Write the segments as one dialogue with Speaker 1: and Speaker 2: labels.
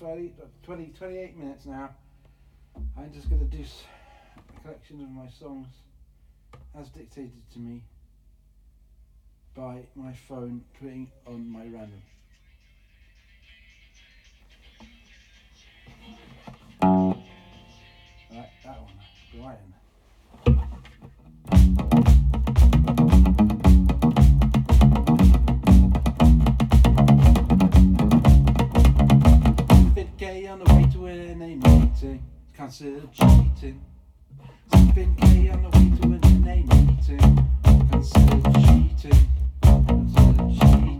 Speaker 1: 30, uh, 20, 28 minutes now. I'm just going to do a collection of my songs as dictated to me by my phone putting on my random. Right, that one. Brian. cheating, considered cheating. Sipping K on the way to an NA meeting, Consider cheating, considered cheating.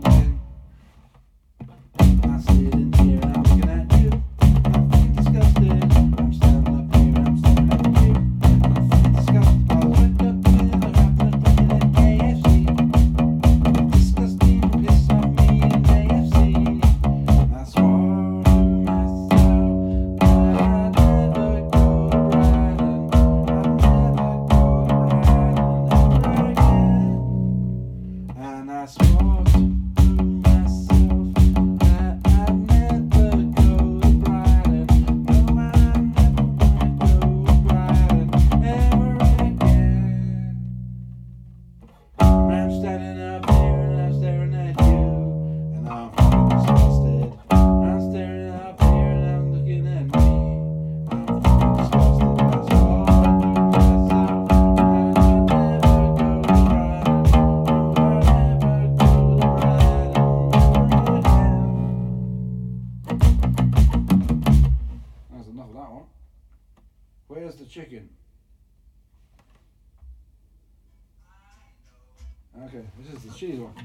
Speaker 1: Sí, bueno.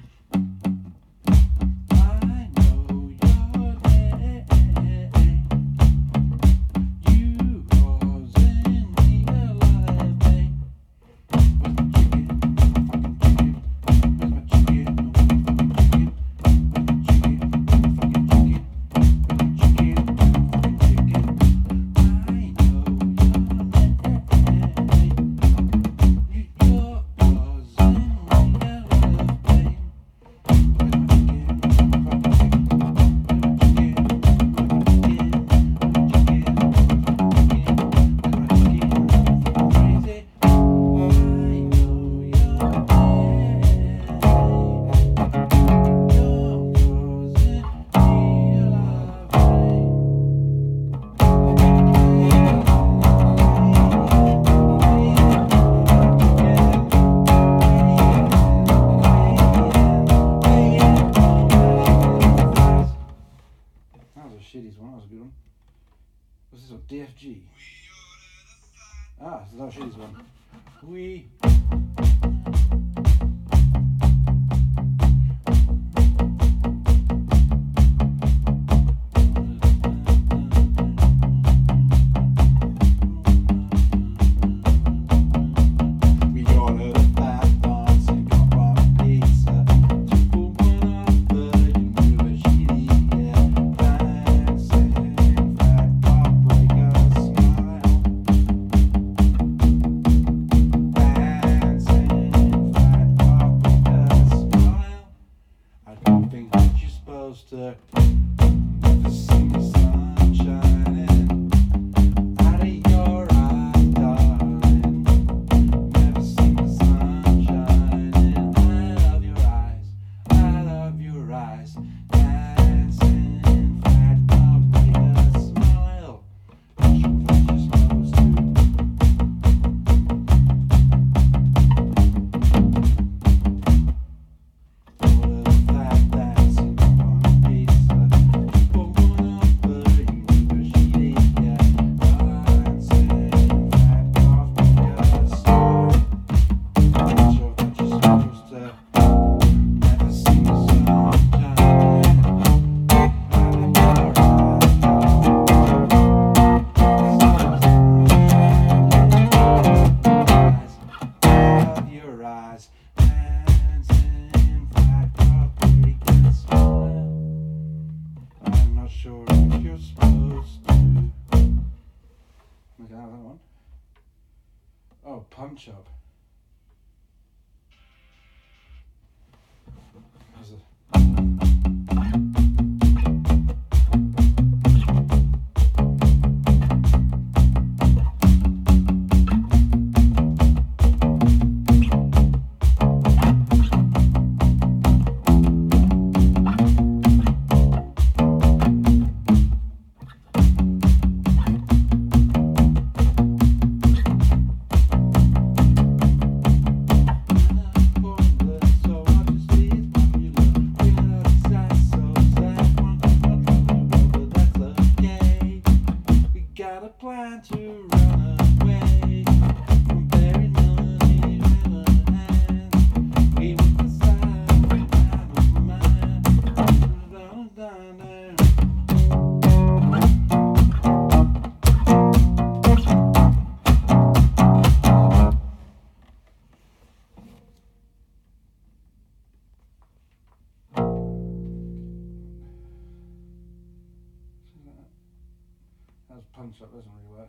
Speaker 1: punch up doesn't really work.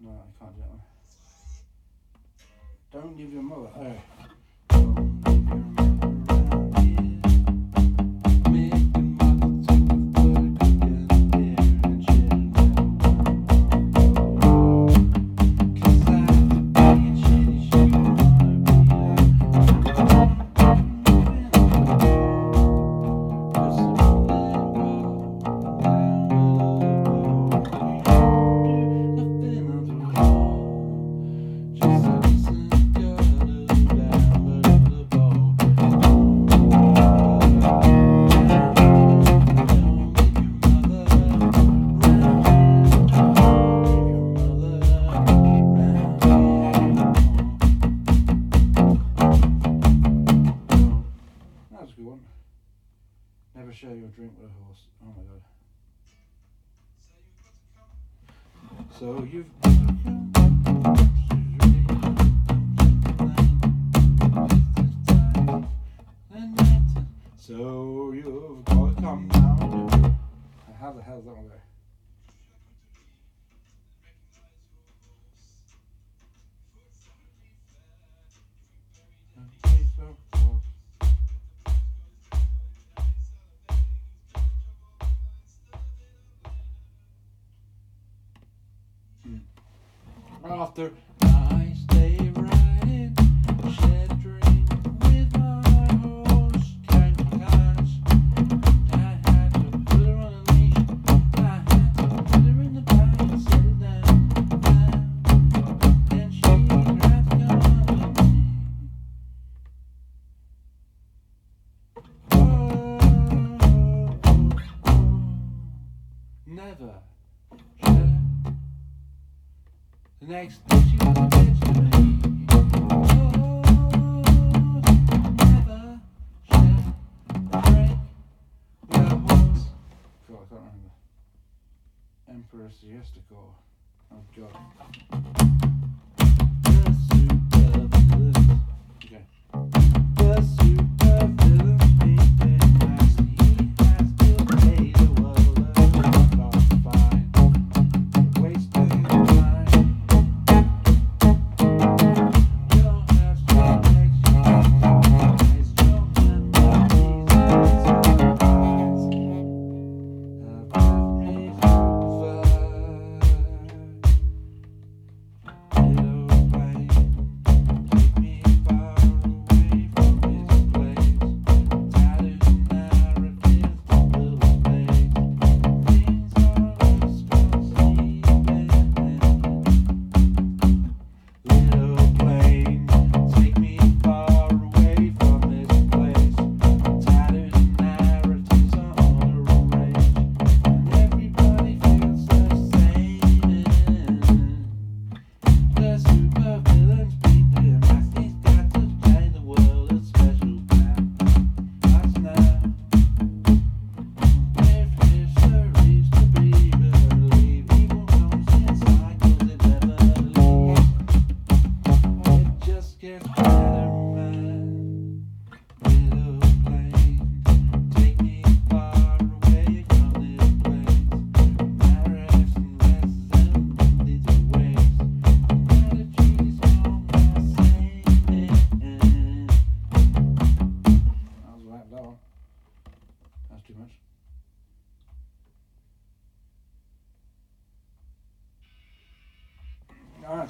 Speaker 1: No, I can't do that one. Don't give your mother. Oh. author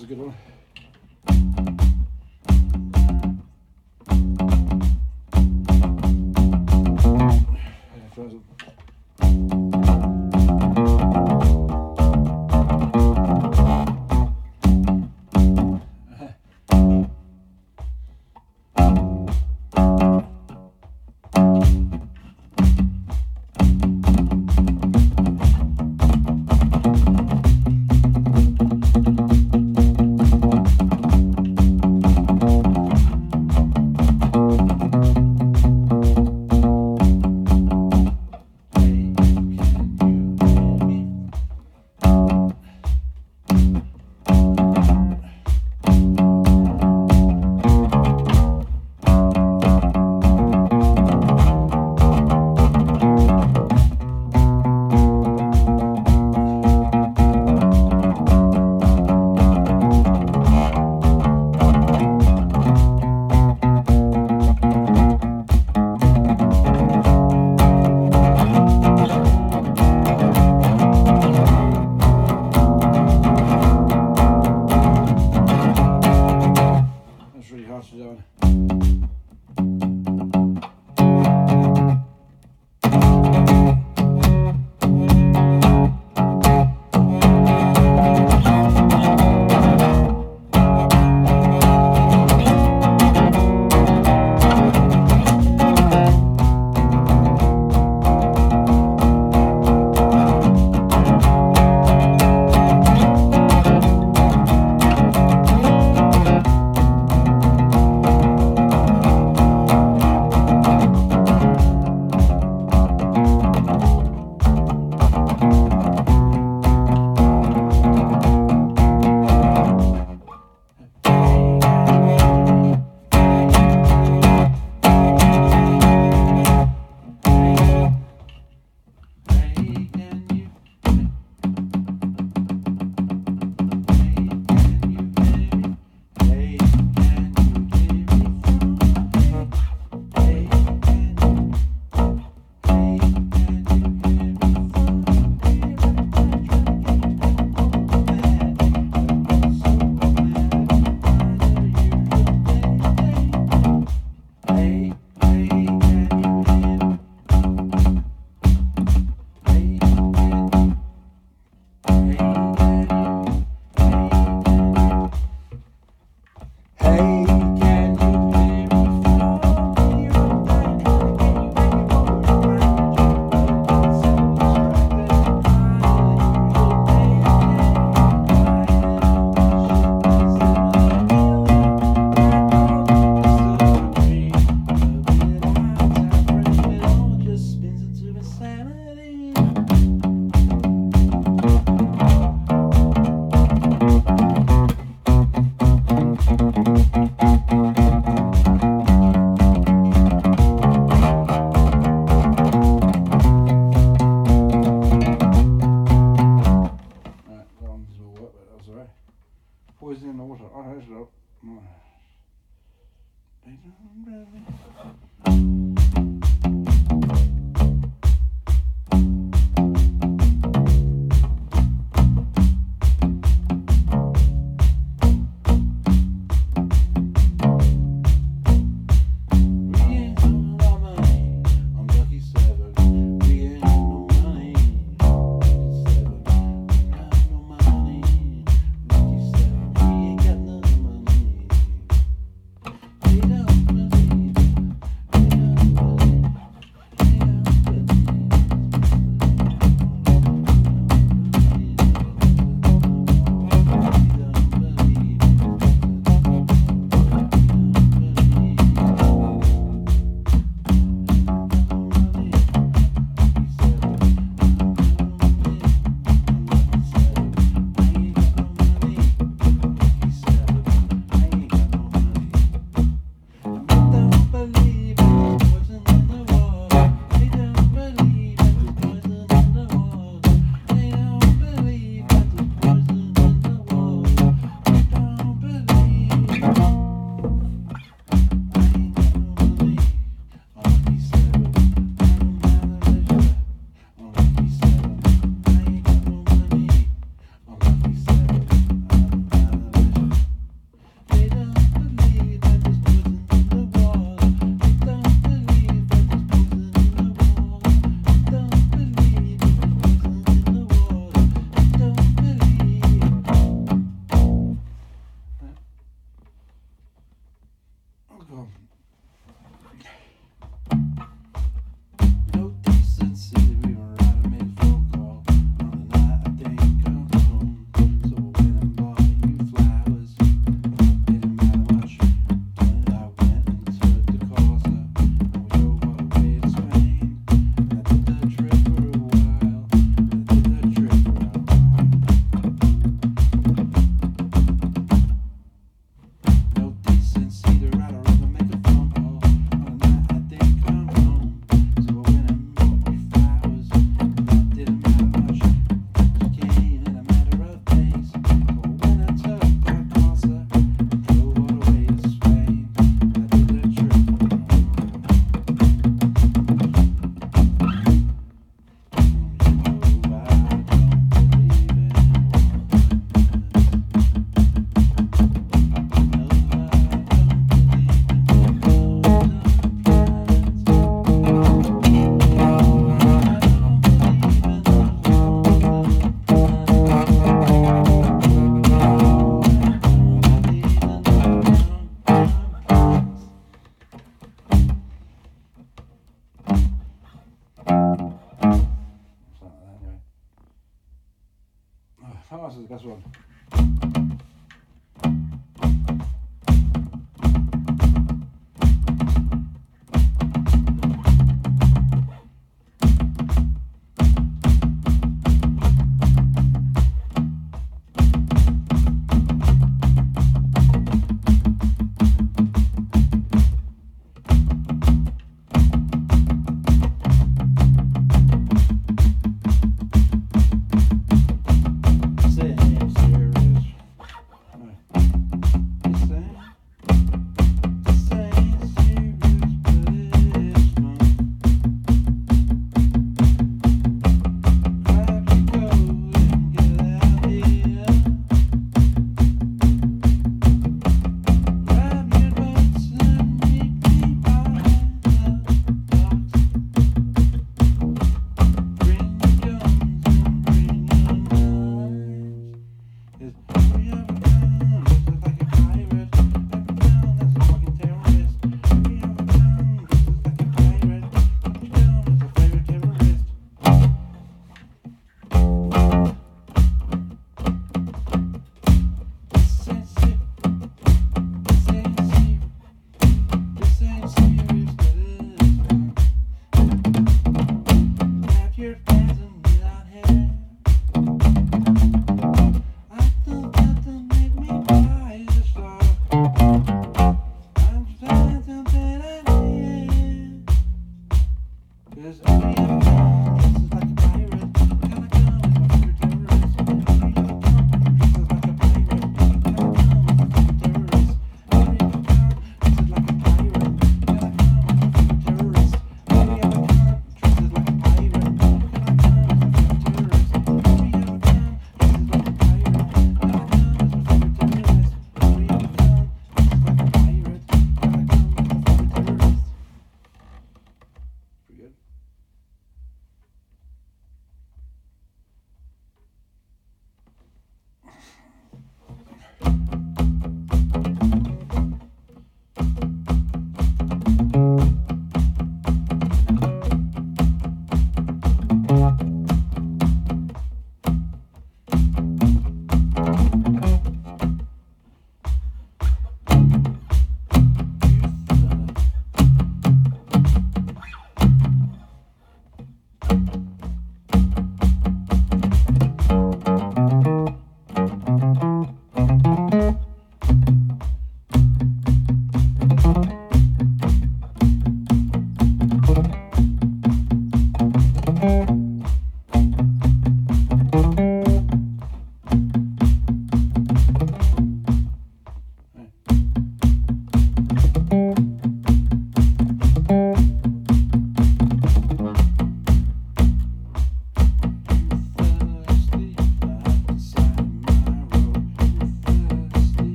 Speaker 1: That's a good one. was there. Poison in the water. Oh, that's it.